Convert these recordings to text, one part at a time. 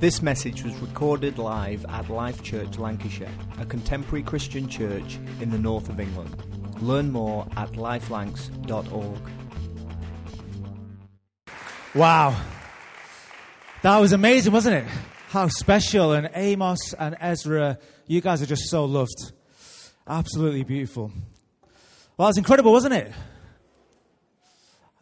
This message was recorded live at Life Church Lancashire, a contemporary Christian church in the north of England. Learn more at lifelancs.org. Wow. That was amazing, wasn't it? How special. And Amos and Ezra, you guys are just so loved. Absolutely beautiful. Well, that was incredible, wasn't it?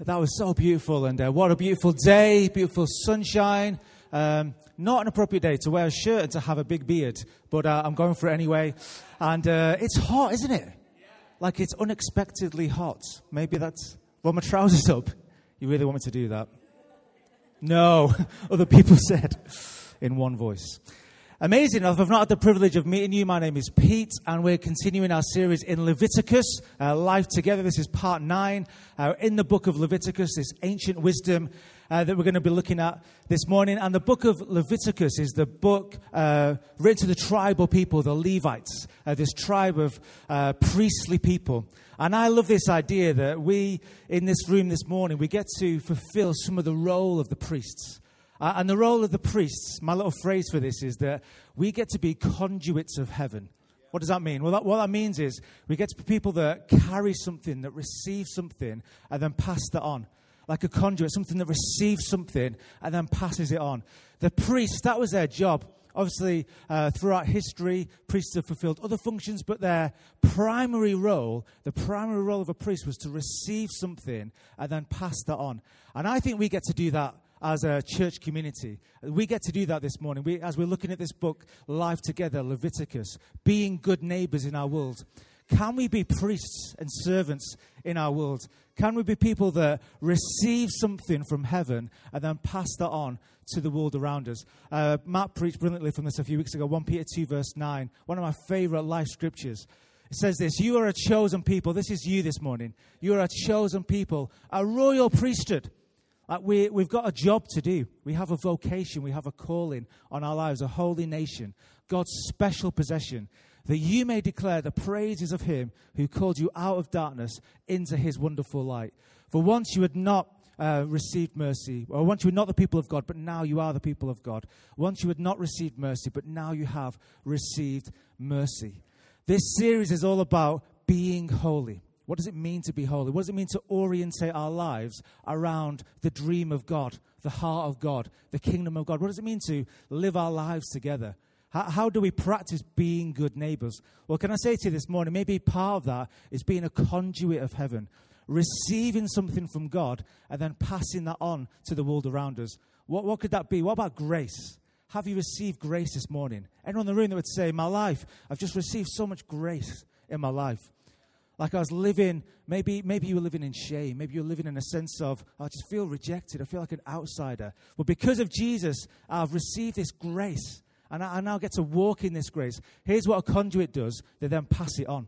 That was so beautiful. And uh, what a beautiful day, beautiful sunshine. Um, not an appropriate day to wear a shirt and to have a big beard, but uh, I'm going for it anyway. And uh, it's hot, isn't it? Like it's unexpectedly hot. Maybe that's. Well, my trousers up. You really want me to do that? No, other people said in one voice. Amazing enough, I've not had the privilege of meeting you. My name is Pete, and we're continuing our series in Leviticus, uh, Life Together. This is part nine uh, in the book of Leviticus, this ancient wisdom uh, that we're going to be looking at this morning. And the book of Leviticus is the book uh, written to the tribal people, the Levites, uh, this tribe of uh, priestly people. And I love this idea that we, in this room this morning, we get to fulfill some of the role of the priests. Uh, and the role of the priests, my little phrase for this is that we get to be conduits of heaven. What does that mean? Well, that, what that means is we get to be people that carry something, that receive something, and then pass that on. Like a conduit, something that receives something and then passes it on. The priests, that was their job. Obviously, uh, throughout history, priests have fulfilled other functions, but their primary role, the primary role of a priest, was to receive something and then pass that on. And I think we get to do that as a church community. We get to do that this morning. We, as we're looking at this book, Life Together, Leviticus, being good neighbors in our world. Can we be priests and servants in our world? Can we be people that receive something from heaven and then pass that on to the world around us? Uh, Matt preached brilliantly from this a few weeks ago, 1 Peter 2, verse 9, one of my favorite life scriptures. It says this You are a chosen people. This is you this morning. You are a chosen people, a royal priesthood like we, we've got a job to do. We have a vocation. We have a calling on our lives, a holy nation, God's special possession, that you may declare the praises of him who called you out of darkness into his wonderful light. For once you had not uh, received mercy, or once you were not the people of God, but now you are the people of God. Once you had not received mercy, but now you have received mercy. This series is all about being holy. What does it mean to be holy? What does it mean to orientate our lives around the dream of God, the heart of God, the kingdom of God? What does it mean to live our lives together? How, how, do we practice being good neighbors? Well, can I say to you this morning, maybe part of that is being a conduit of heaven, receiving something from God and then passing that on to the world around us. What, what could that be? What about grace? Have you received grace this morning? Anyone in the room that would say, My life, I've just received so much grace in my life. Like I was living, maybe, maybe you were living in shame. Maybe you're living in a sense of, oh, I just feel rejected. I feel like an outsider. But because of Jesus, I've received this grace. And I, I now get to walk in this grace. Here's what a conduit does they then pass it on.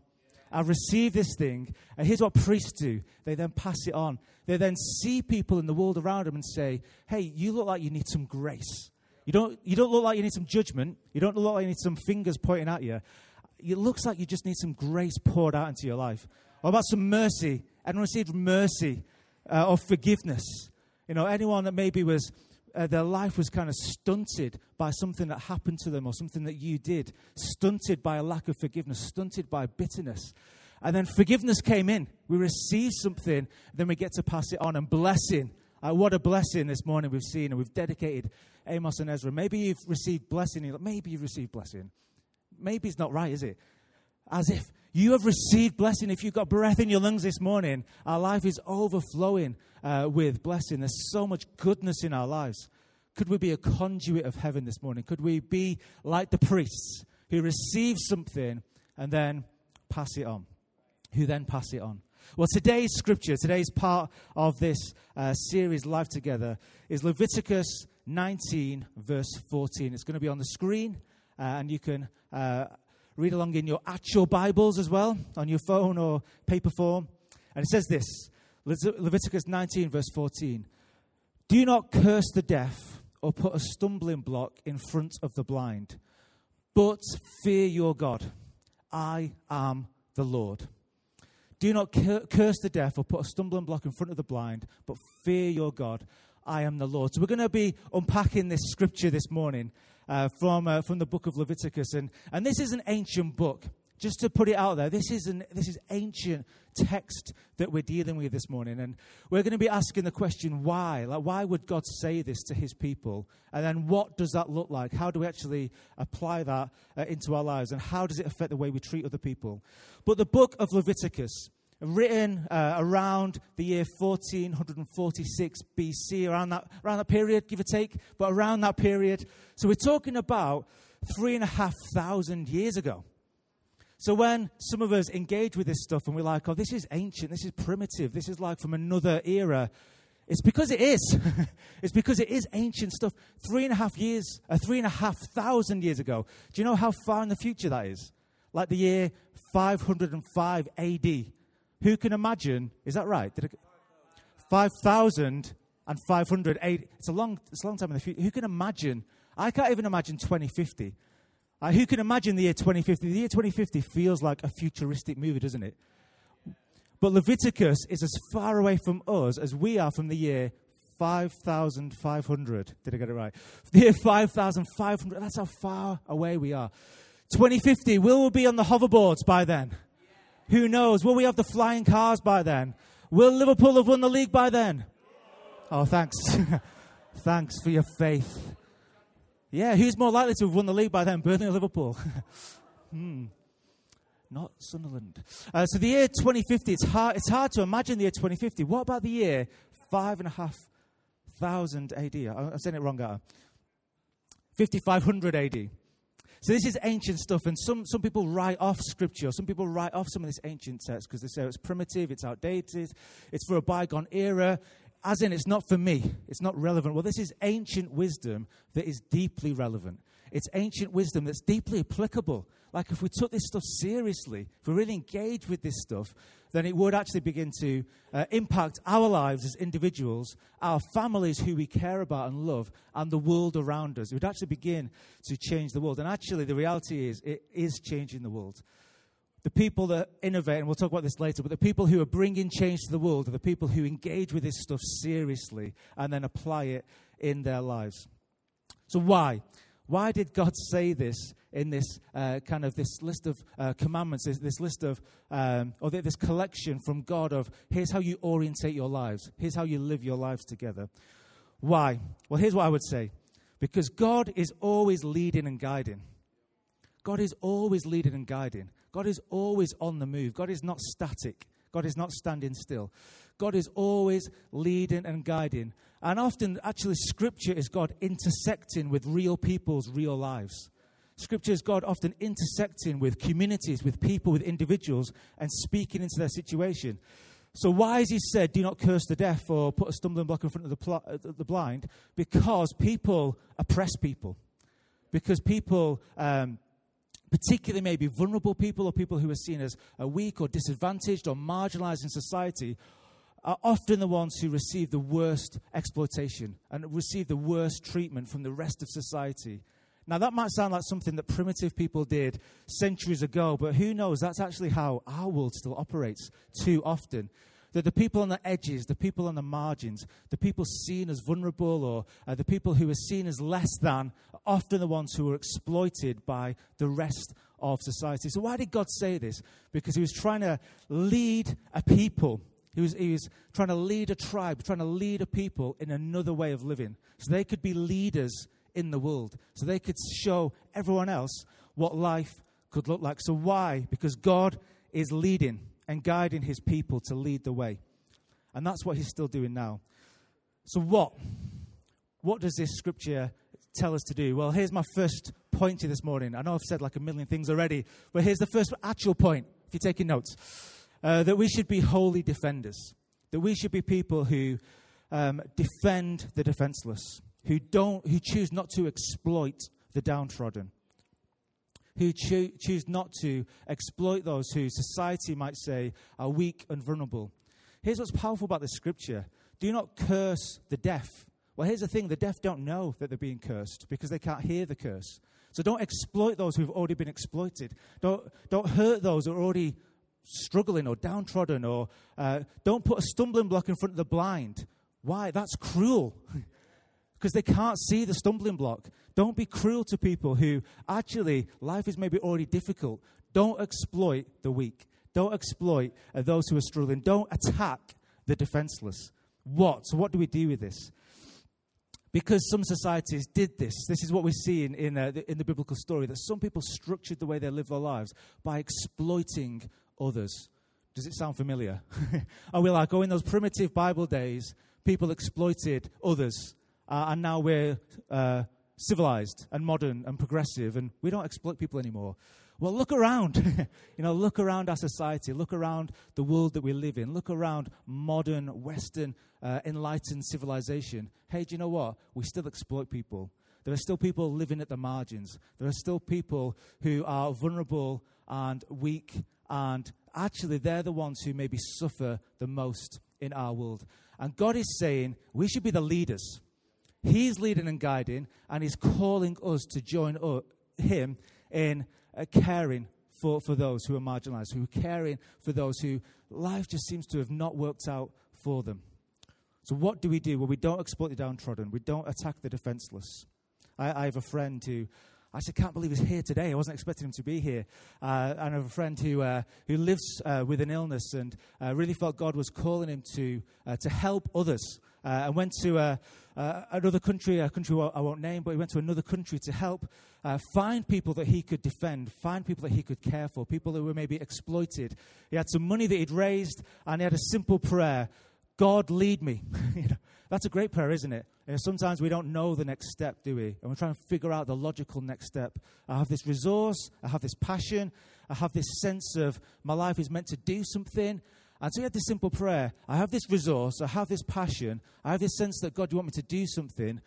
I've received this thing, and here's what priests do they then pass it on. They then see people in the world around them and say, Hey, you look like you need some grace. You don't, you don't look like you need some judgment. You don't look like you need some fingers pointing at you it looks like you just need some grace poured out into your life. What about some mercy? Anyone received mercy uh, or forgiveness? You know, anyone that maybe was, uh, their life was kind of stunted by something that happened to them or something that you did, stunted by a lack of forgiveness, stunted by bitterness. And then forgiveness came in. We received something, then we get to pass it on. And blessing. Uh, what a blessing this morning we've seen, and we've dedicated Amos and Ezra. Maybe you've received blessing. Maybe you've received blessing maybe it's not right, is it? As if you have received blessing. If you've got breath in your lungs this morning, our life is overflowing uh, with blessing. There's so much goodness in our lives. Could we be a conduit of heaven this morning? Could we be like the priests who receive something and then pass it on? Who then pass it on? Well, today's scripture, today's part of this uh, series, Life Together, is Leviticus 19, verse 14. It's going to be on the screen and you can uh, read along in your actual Bibles as well, on your phone or paper form. And it says this Leviticus 19, verse 14 Do not curse the deaf or put a stumbling block in front of the blind, but fear your God. I am the Lord. Do not curse the deaf or put a stumbling block in front of the blind, but fear your God. I am the Lord. So we're going to be unpacking this scripture this morning uh, from, uh, from the book of Leviticus. And, and this is an ancient book. Just to put it out there, this is, an, this is ancient text that we're dealing with this morning. And we're going to be asking the question, why? Like, why would God say this to his people? And then what does that look like? How do we actually apply that uh, into our lives? And how does it affect the way we treat other people? But the book of Leviticus, written uh, around the year 1446 BC, around that, around that period, give or take, but around that period. So we're talking about three and a half thousand years ago. So when some of us engage with this stuff and we're like, oh, this is ancient, this is primitive, this is like from another era, it's because it is. it's because it is ancient stuff. Three and a half years, uh, three and a half thousand years ago. Do you know how far in the future that is? Like the year 505 AD. Who can imagine? Is that right? Did 5,500 AD. It's a long, it's a long time in the future. Who can imagine? I can't even imagine 2050. Uh, who can imagine the year 2050? The year 2050 feels like a futuristic movie, doesn't it? But Leviticus is as far away from us as we are from the year 5,500. Did I get it right? The year 5,500. That's how far away we are. 2050, will we be on the hoverboards by then? Who knows? Will we have the flying cars by then? Will Liverpool have won the league by then? Oh, thanks. thanks for your faith. Yeah, who's more likely to have won the league by then, Burnley or Liverpool? hmm. Not Sunderland. Uh, so the year 2050, it's hard, it's hard to imagine the year 2050. What about the year five and a half thousand AD? I'm saying it wrong, are 5500 AD. So this is ancient stuff, and some, some people write off scripture. Some people write off some of this ancient text because they say it's primitive, it's outdated, it's for a bygone era. As in, it's not for me, it's not relevant. Well, this is ancient wisdom that is deeply relevant. It's ancient wisdom that's deeply applicable. Like, if we took this stuff seriously, if we really engaged with this stuff, then it would actually begin to uh, impact our lives as individuals, our families who we care about and love, and the world around us. It would actually begin to change the world. And actually, the reality is, it is changing the world. The people that innovate, and we'll talk about this later, but the people who are bringing change to the world are the people who engage with this stuff seriously and then apply it in their lives. So, why? Why did God say this in this uh, kind of this list of uh, commandments, this, this, list of, um, or this collection from God of here's how you orientate your lives, here's how you live your lives together? Why? Well, here's what I would say because God is always leading and guiding. God is always leading and guiding. God is always on the move. God is not static. God is not standing still. God is always leading and guiding. And often, actually, Scripture is God intersecting with real people's real lives. Scripture is God often intersecting with communities, with people, with individuals, and speaking into their situation. So, why is he said, do not curse the deaf or put a stumbling block in front of the, pl- uh, the blind? Because people oppress people. Because people, um, particularly maybe vulnerable people or people who are seen as weak or disadvantaged or marginalized in society, are often the ones who receive the worst exploitation and receive the worst treatment from the rest of society. Now, that might sound like something that primitive people did centuries ago, but who knows? That's actually how our world still operates too often. That the people on the edges, the people on the margins, the people seen as vulnerable or uh, the people who are seen as less than, are often the ones who are exploited by the rest of society. So, why did God say this? Because He was trying to lead a people he was, he was trying to lead a tribe, trying to lead a people in another way of living. So they could be leaders in the world. So they could show everyone else what life could look like. So why? Because God is leading and guiding his people to lead the way. And that's what he's still doing now. So what? What does this scripture tell us to do? Well, here's my first point to this morning. I know I've said like a million things already, but here's the first actual point, if you're taking notes uh, that we should be holy defenders, that we should be people who um, defend the defenseless, who, don't, who choose not to exploit the downtrodden, who cho- choose not to exploit those who society might say are weak and vulnerable. Here's what's powerful about this scripture do not curse the deaf. Well, here's the thing the deaf don't know that they're being cursed because they can't hear the curse. So don't exploit those who've already been exploited. Don't, don't hurt those who are already struggling or downtrodden, or uh, don't put a stumbling block in front of the blind. Why? That's cruel. because they can't see the stumbling block. Don't be cruel to people who actually life is maybe already difficult. Don't exploit the weak. Don't exploit uh, those who are struggling. Don't attack the defenseless. What? So, what do we do with this? Because some societies did this. This is what we see in, in, uh, the, in the biblical story that some people structured the way they live their lives by exploiting others. Does it sound familiar? Are we like, oh, in those primitive Bible days, people exploited others, uh, and now we're uh, civilized and modern and progressive, and we don't exploit people anymore. Well, look around. you know, look around our society. Look around the world that we live in. Look around modern, Western, uh, enlightened civilization. Hey, do you know what? We still exploit people. There are still people living at the margins. There are still people who are vulnerable and weak, and actually, they're the ones who maybe suffer the most in our world. And God is saying we should be the leaders. He's leading and guiding, and He's calling us to join up, Him in uh, caring for, for those who are marginalized, who are caring for those who life just seems to have not worked out for them. So, what do we do? Well, we don't exploit the downtrodden, we don't attack the defenseless. I, I have a friend who I said, can't believe he's here today. I wasn't expecting him to be here. Uh, I have a friend who, uh, who lives uh, with an illness and uh, really felt God was calling him to, uh, to help others. Uh, and went to another country, a country I won't name, but he went to another country to help find people that he could defend, find people that he could care for, people that were maybe exploited. He had some money that he'd raised, and he had a simple prayer God, lead me. you know, that's a great prayer, isn't it? You know, sometimes we don't know the next step, do we? And we're trying to figure out the logical next step. I have this resource, I have this passion, I have this sense of my life is meant to do something. And so he had this simple prayer I have this resource, I have this passion, I have this sense that God, you want me to do something,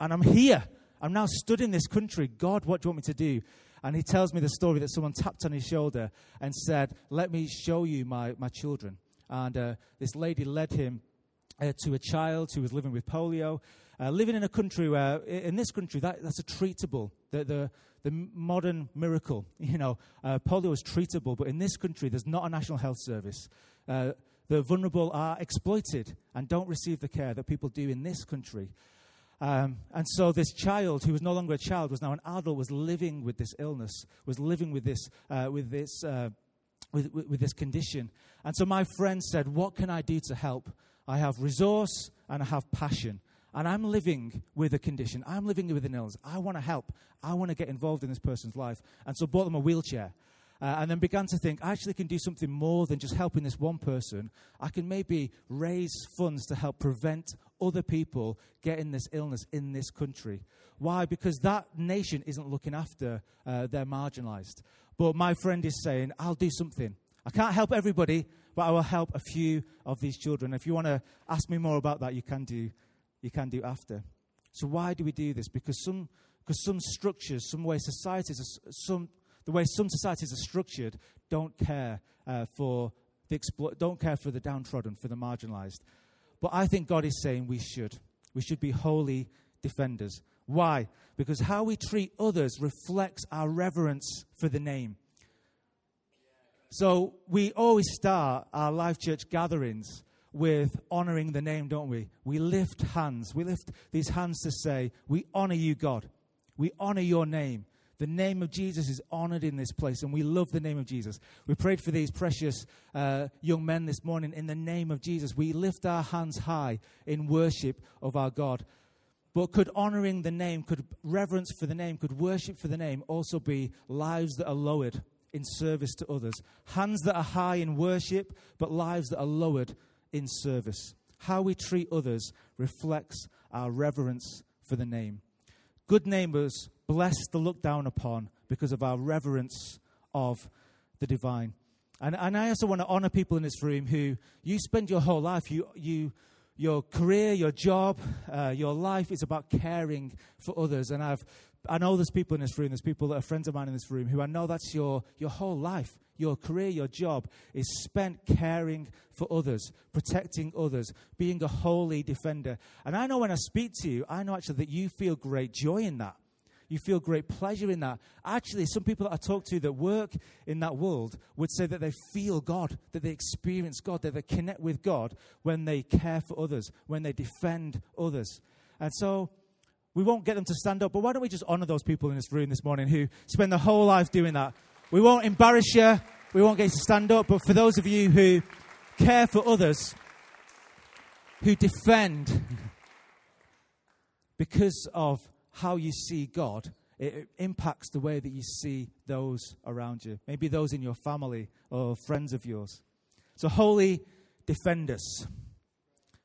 and I'm here. I'm now stood in this country. God, what do you want me to do? And he tells me the story that someone tapped on his shoulder and said, Let me show you my, my children. And uh, this lady led him uh, to a child who was living with polio, uh, living in a country where, in this country, that, that's a treatable, the, the, the modern miracle. You know, uh, polio is treatable, but in this country, there's not a national health service. Uh, the vulnerable are exploited and don't receive the care that people do in this country. Um, and so this child, who was no longer a child, was now an adult, was living with this illness, was living with this, uh, with this uh, with, with, with, this condition. And so my friend said, What can I do to help? I have resource and I have passion. And I'm living with a condition. I'm living with an illness. I want to help. I want to get involved in this person's life. And so bought them a wheelchair. Uh, and then began to think, I actually can do something more than just helping this one person. I can maybe raise funds to help prevent other people getting this illness in this country. Why? Because that nation isn't looking after uh, their marginalized. But my friend is saying, I'll do something. I can't help everybody, but I will help a few of these children. If you want to ask me more about that, you can do, you can do after. So why do we do this? Because some, because some structures, some way societies, are, some, the way some societies are structured, don't care uh, for the explo- don't care for the downtrodden, for the marginalized. But I think God is saying we should. We should be holy defenders. Why? Because how we treat others reflects our reverence for the name. So we always start our Life Church gatherings with honoring the name, don't we? We lift hands. We lift these hands to say, We honor you, God. We honor your name. The name of Jesus is honored in this place, and we love the name of Jesus. We prayed for these precious uh, young men this morning in the name of Jesus. We lift our hands high in worship of our God. But could honoring the name, could reverence for the name, could worship for the name also be lives that are lowered in service to others? Hands that are high in worship, but lives that are lowered in service. How we treat others reflects our reverence for the name. Good neighbors bless to look down upon because of our reverence of the divine. And, and I also want to honor people in this room who you spend your whole life, you, you your career, your job, uh, your life is about caring for others. And I've, I know there's people in this room, there's people that are friends of mine in this room who I know that's your, your whole life. Your career, your job is spent caring for others, protecting others, being a holy defender. And I know when I speak to you, I know actually that you feel great joy in that. You feel great pleasure in that. Actually, some people that I talk to that work in that world would say that they feel God, that they experience God, that they connect with God when they care for others, when they defend others. And so we won't get them to stand up, but why don't we just honor those people in this room this morning who spend their whole life doing that? We won't embarrass you, we won't get you to stand up, but for those of you who care for others, who defend because of how you see God, it impacts the way that you see those around you. Maybe those in your family or friends of yours. So, holy defenders.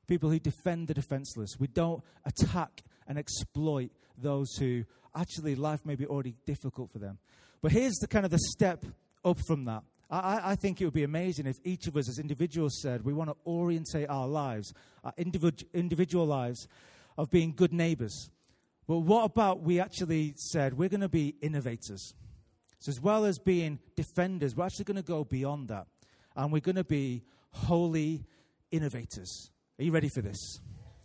People who defend the defenseless. We don't attack and exploit those who actually life may be already difficult for them. But here's the kind of the step up from that. I, I, think it would be amazing if each of us as individuals said we want to orientate our lives, our individ- individual lives, of being good neighbors. But what about we actually said we're going to be innovators? So, as well as being defenders, we're actually going to go beyond that. And we're going to be holy innovators. Are you ready for this?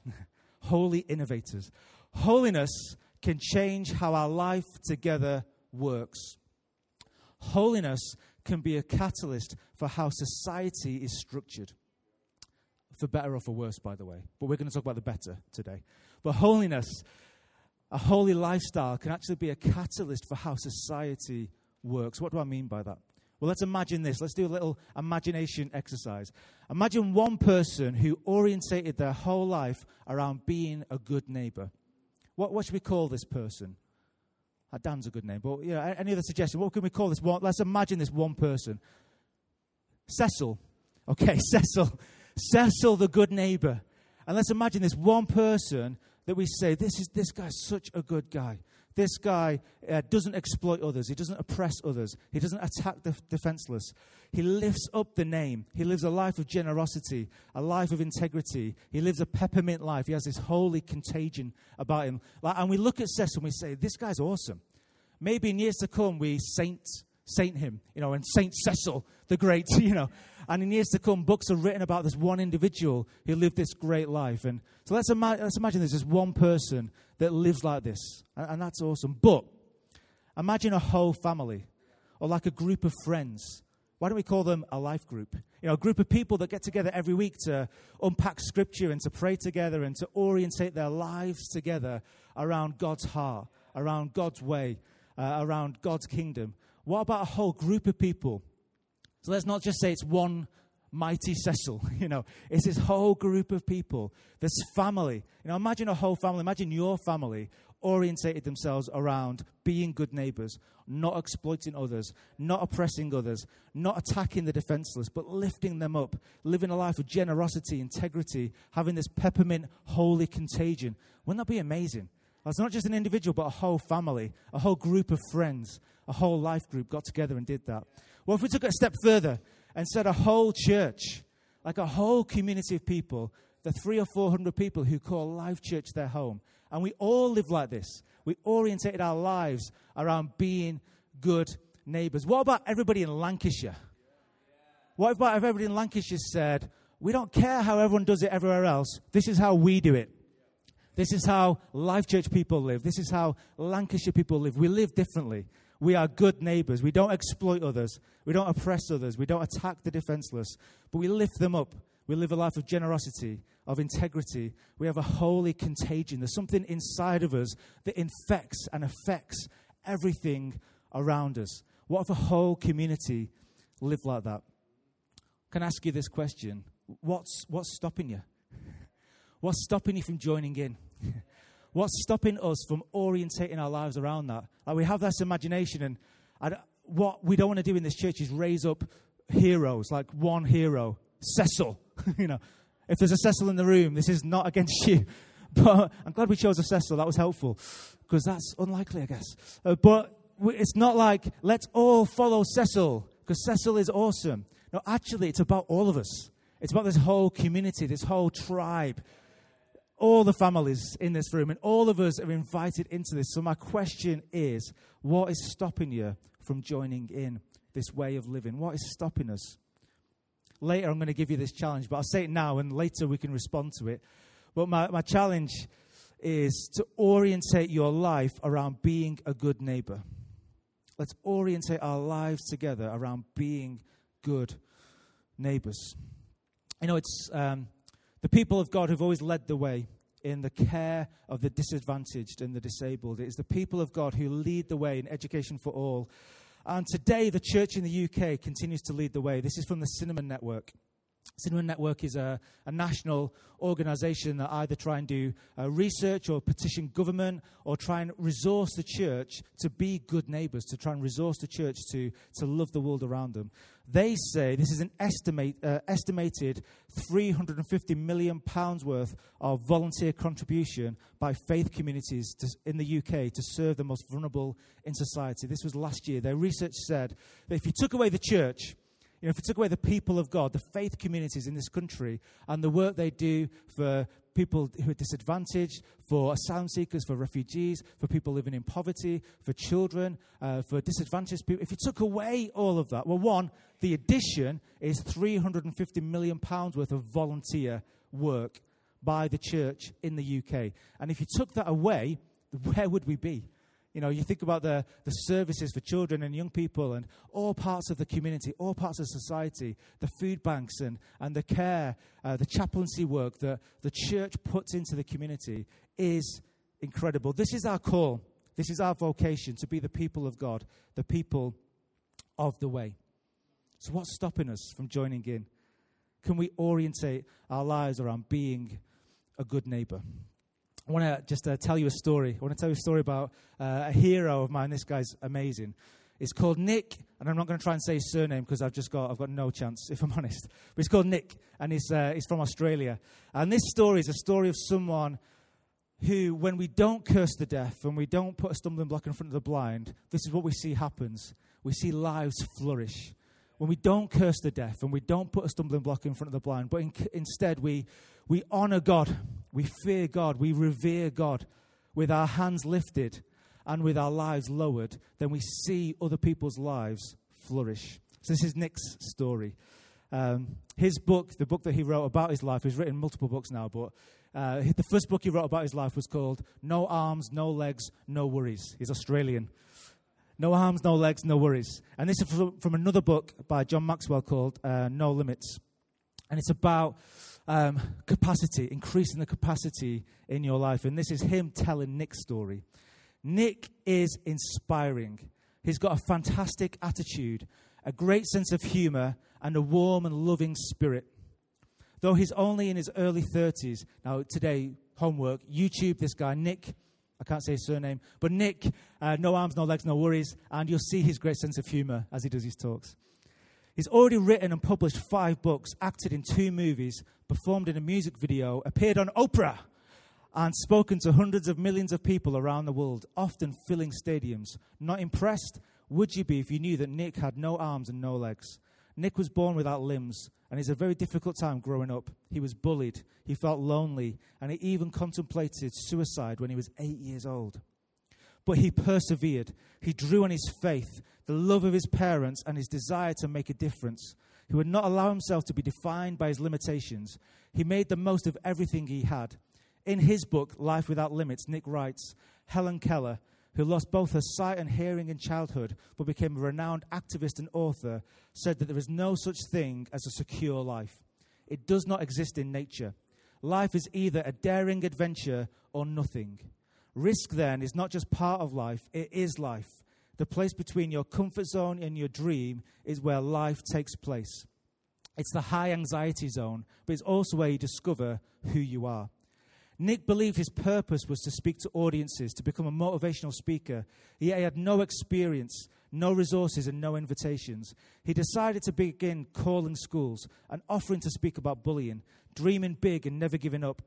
holy innovators. Holiness can change how our life together works. Holiness can be a catalyst for how society is structured. For better or for worse, by the way. But we're going to talk about the better today. But holiness, a holy lifestyle, can actually be a catalyst for how society works. What do I mean by that? Well, let's imagine this. Let's do a little imagination exercise. Imagine one person who orientated their whole life around being a good neighbor. What, what should we call this person? Uh, Dan's a good name, but you know, any other suggestion? What can we call this one? Let's imagine this one person. Cecil. Okay, Cecil. Cecil, the good neighbor. And let's imagine this one person that we say, this, is, this guy's such a good guy. This guy uh, doesn't exploit others. He doesn't oppress others. He doesn't attack the defenseless. He lifts up the name. He lives a life of generosity, a life of integrity. He lives a peppermint life. He has this holy contagion about him. Like, and we look at Cecil and we say, this guy's awesome. Maybe in years to come, we saint, saint him, you know, and Saint Cecil the Great, you know. And in years to come, books are written about this one individual who lived this great life. And so let's, ima- let's imagine there's this one person that lives like this. And, and that's awesome. But imagine a whole family or like a group of friends. Why don't we call them a life group? You know, a group of people that get together every week to unpack scripture and to pray together and to orientate their lives together around God's heart, around God's way, uh, around God's kingdom. What about a whole group of people so let's not just say it's one mighty Cecil, you know, it's this whole group of people, this family. You know, imagine a whole family, imagine your family orientated themselves around being good neighbors, not exploiting others, not oppressing others, not attacking the defenseless, but lifting them up, living a life of generosity, integrity, having this peppermint holy contagion. Wouldn't that be amazing? It's not just an individual, but a whole family, a whole group of friends, a whole life group got together and did that. Well, if we took it a step further and said a whole church, like a whole community of people, the three or four hundred people who call Life Church their home, and we all live like this. We orientated our lives around being good neighbors. What about everybody in Lancashire? What about if everybody in Lancashire said, we don't care how everyone does it everywhere else, this is how we do it? This is how Life Church people live. This is how Lancashire people live. We live differently. We are good neighbors. We don't exploit others. We don't oppress others. We don't attack the defenseless, but we lift them up. We live a life of generosity, of integrity. We have a holy contagion. There's something inside of us that infects and affects everything around us. What if a whole community lived like that? Can I ask you this question? What's, what's stopping you? What's stopping you from joining in? What's stopping us from orientating our lives around that? Like we have this imagination, and I, what we don't want to do in this church is raise up heroes, like one hero, Cecil. you know, if there's a Cecil in the room, this is not against you. But I'm glad we chose a Cecil. That was helpful because that's unlikely, I guess. Uh, but it's not like let's all follow Cecil because Cecil is awesome. No, actually, it's about all of us. It's about this whole community, this whole tribe all the families in this room, and all of us are invited into this. So, my question is what is stopping you from joining in this way of living? What is stopping us? Later, I'm going to give you this challenge, but I'll say it now, and later we can respond to it. But my, my challenge is to orientate your life around being a good neighbor. Let's orientate our lives together around being good neighbors. You know, it's um, the people of God who've always led the way in the care of the disadvantaged and the disabled. It is the people of God who lead the way in education for all. And today, the church in the UK continues to lead the way. This is from the Cinnamon Network. Cinnamon Network is a, a national organization that either try and do uh, research or petition government or try and resource the church to be good neighbors, to try and resource the church to, to love the world around them. They say this is an estimate, uh, estimated 350 million pounds worth of volunteer contribution by faith communities to, in the UK to serve the most vulnerable in society. This was last year. Their research said that if you took away the church, you know, if we took away the people of God, the faith communities in this country, and the work they do for people who are disadvantaged, for asylum seekers, for refugees, for people living in poverty, for children, uh, for disadvantaged people, if you took away all of that, well, one, the addition is 350 million pounds worth of volunteer work by the church in the UK. And if you took that away, where would we be? You know, you think about the, the services for children and young people and all parts of the community, all parts of society, the food banks and, and the care, uh, the chaplaincy work that the church puts into the community is incredible. This is our call. This is our vocation to be the people of God, the people of the way. So, what's stopping us from joining in? Can we orientate our lives around being a good neighbor? I want to just uh, tell you a story. I want to tell you a story about uh, a hero of mine. This guy's amazing. It's called Nick, and I'm not going to try and say his surname because I've just got I've got no chance, if I'm honest. But he's called Nick, and he's uh, he's from Australia. And this story is a story of someone who, when we don't curse the deaf and we don't put a stumbling block in front of the blind, this is what we see happens. We see lives flourish. When we don't curse the deaf and we don't put a stumbling block in front of the blind, but in, instead we we honor God, we fear God, we revere God with our hands lifted and with our lives lowered, then we see other people's lives flourish. So, this is Nick's story. Um, his book, the book that he wrote about his life, he's written multiple books now, but uh, the first book he wrote about his life was called No Arms, No Legs, No Worries. He's Australian. No arms, no legs, no worries. And this is from, from another book by John Maxwell called uh, No Limits. And it's about um, capacity, increasing the capacity in your life. And this is him telling Nick's story. Nick is inspiring. He's got a fantastic attitude, a great sense of humor, and a warm and loving spirit. Though he's only in his early 30s, now today, homework, YouTube this guy, Nick. I can't say his surname, but Nick, uh, no arms, no legs, no worries, and you'll see his great sense of humor as he does his talks. He's already written and published five books, acted in two movies, performed in a music video, appeared on Oprah, and spoken to hundreds of millions of people around the world, often filling stadiums. Not impressed? Would you be if you knew that Nick had no arms and no legs? Nick was born without limbs, and it's a very difficult time growing up. He was bullied, he felt lonely, and he even contemplated suicide when he was eight years old. But he persevered. He drew on his faith the love of his parents, and his desire to make a difference. He would not allow himself to be defined by his limitations. He made the most of everything he had. In his book, Life Without Limits, Nick writes Helen Keller, who lost both her sight and hearing in childhood but became a renowned activist and author, said that there is no such thing as a secure life. It does not exist in nature. Life is either a daring adventure or nothing. Risk, then, is not just part of life, it is life. The place between your comfort zone and your dream is where life takes place. It's the high anxiety zone, but it's also where you discover who you are. Nick believed his purpose was to speak to audiences, to become a motivational speaker. Yet he had no experience, no resources, and no invitations. He decided to begin calling schools and offering to speak about bullying, dreaming big and never giving up.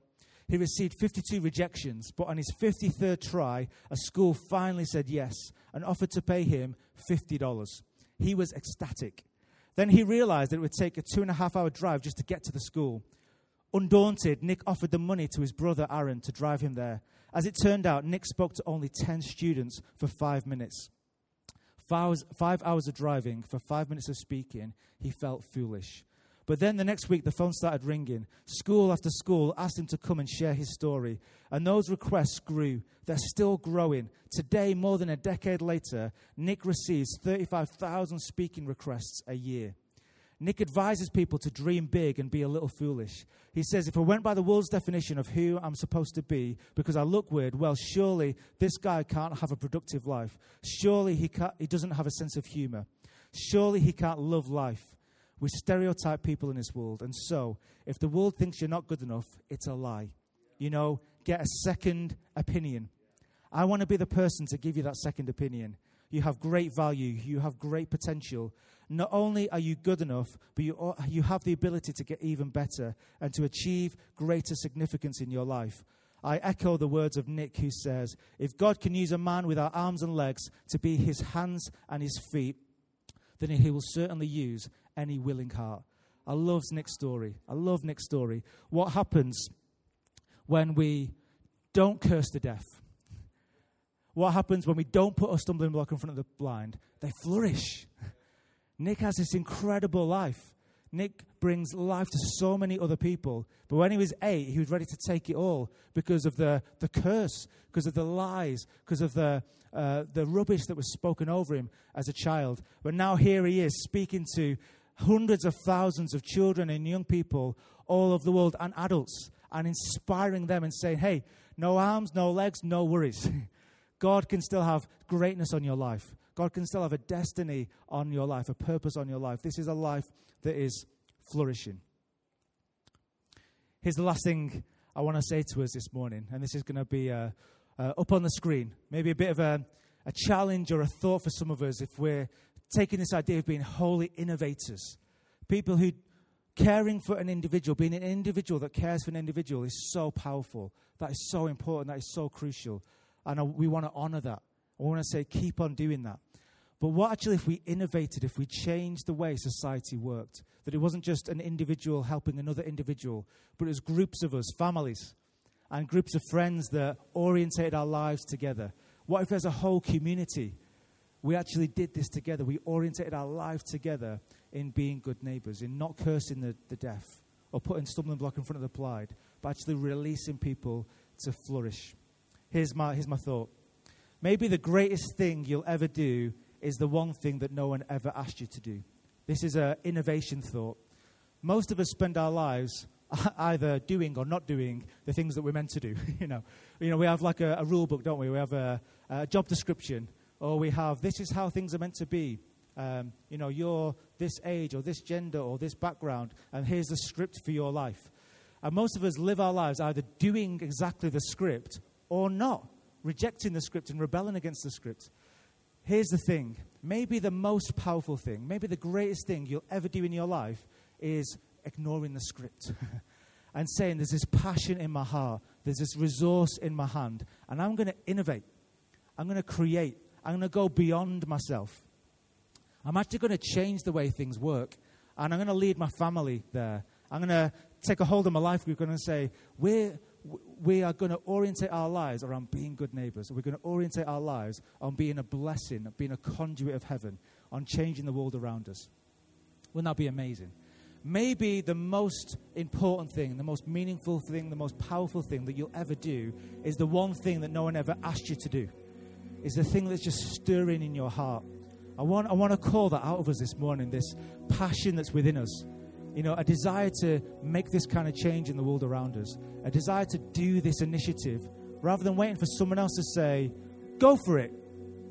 He received 52 rejections, but on his 53rd try, a school finally said yes and offered to pay him $50. He was ecstatic. Then he realized that it would take a two and a half hour drive just to get to the school. Undaunted, Nick offered the money to his brother Aaron to drive him there. As it turned out, Nick spoke to only 10 students for five minutes. Five hours, five hours of driving for five minutes of speaking, he felt foolish. But then the next week, the phone started ringing. School after school asked him to come and share his story. And those requests grew. They're still growing. Today, more than a decade later, Nick receives 35,000 speaking requests a year. Nick advises people to dream big and be a little foolish. He says, If I went by the world's definition of who I'm supposed to be because I look weird, well, surely this guy can't have a productive life. Surely he, can't he doesn't have a sense of humor. Surely he can't love life. We stereotype people in this world. And so, if the world thinks you're not good enough, it's a lie. You know, get a second opinion. I want to be the person to give you that second opinion. You have great value, you have great potential. Not only are you good enough, but you, you have the ability to get even better and to achieve greater significance in your life. I echo the words of Nick, who says, If God can use a man without arms and legs to be his hands and his feet, then he will certainly use any willing heart. I love Nick's story. I love Nick's story. What happens when we don't curse the deaf? What happens when we don't put a stumbling block in front of the blind? They flourish. Nick has this incredible life. Nick brings life to so many other people. But when he was eight, he was ready to take it all because of the, the curse, because of the lies, because of the, uh, the rubbish that was spoken over him as a child. But now here he is speaking to hundreds of thousands of children and young people all over the world and adults and inspiring them and saying, hey, no arms, no legs, no worries. God can still have greatness on your life. God can still have a destiny on your life, a purpose on your life. This is a life that is flourishing. Here's the last thing I want to say to us this morning, and this is going to be uh, uh, up on the screen. Maybe a bit of a, a challenge or a thought for some of us if we're taking this idea of being holy innovators. People who caring for an individual, being an individual that cares for an individual is so powerful. That is so important. That is so crucial. And we want to honor that. I want to say, keep on doing that. But what actually if we innovated, if we changed the way society worked? That it wasn't just an individual helping another individual, but it was groups of us, families, and groups of friends that orientated our lives together. What if there's a whole community? We actually did this together. We orientated our life together in being good neighbors, in not cursing the, the deaf or putting stumbling block in front of the blind, but actually releasing people to flourish. Here's my, here's my thought. Maybe the greatest thing you'll ever do is the one thing that no one ever asked you to do. This is an innovation thought. Most of us spend our lives either doing or not doing the things that we're meant to do. you know, you know, we have like a, a, rule book, don't we? We have a, a, job description, or we have this is how things are meant to be. Um, you know, you're this age or this gender or this background, and here's the script for your life. And most of us live our lives either doing exactly the script or not, rejecting the script and rebelling against the script. Here's the thing maybe the most powerful thing, maybe the greatest thing you'll ever do in your life is ignoring the script and saying, There's this passion in my heart, there's this resource in my hand, and I'm going to innovate. I'm going to create. I'm going to go beyond myself. I'm actually going to change the way things work, and I'm going to lead my family there. I'm going to take a hold of my life group and say, We're we are going to orientate our lives around being good neighbors. We're going to orientate our lives on being a blessing, being a conduit of heaven, on changing the world around us. Wouldn't that be amazing? Maybe the most important thing, the most meaningful thing, the most powerful thing that you'll ever do is the one thing that no one ever asked you to do. Is the thing that's just stirring in your heart. I want, I want to call that out of us this morning, this passion that's within us you know, a desire to make this kind of change in the world around us, a desire to do this initiative rather than waiting for someone else to say, go for it.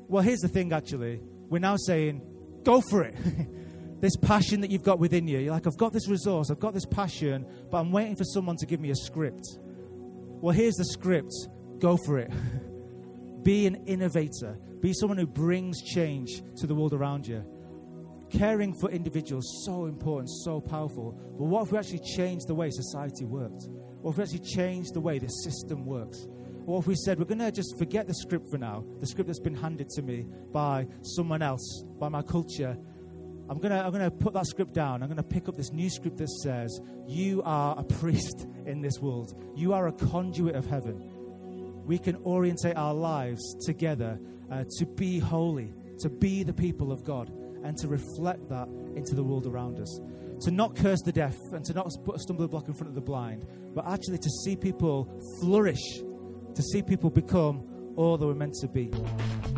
Well, here's the thing actually. We're now saying, go for it. this passion that you've got within you. You're like, I've got this resource, I've got this passion, but I'm waiting for someone to give me a script. Well, here's the script. Go for it. Be an innovator. Be someone who brings change to the world around you. Caring for individuals so important, so powerful. But what if we actually change the way society works? What if we actually change the way the system works? What if we said we're going to just forget the script for now, the script that's been handed to me by someone else, by my culture? I'm going to I'm going to put that script down. I'm going to pick up this new script that says, You are a priest in this world, you are a conduit of heaven. We can orientate our lives together uh, to be holy, to be the people of God and to reflect that into the world around us. To not curse the deaf and to not put a stumbling block in front of the blind, but actually to see people flourish, to see people become all that we're meant to be.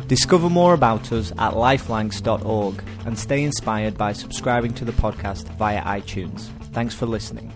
Discover more about us at lifelancs.org and stay inspired by subscribing to the podcast via iTunes. Thanks for listening.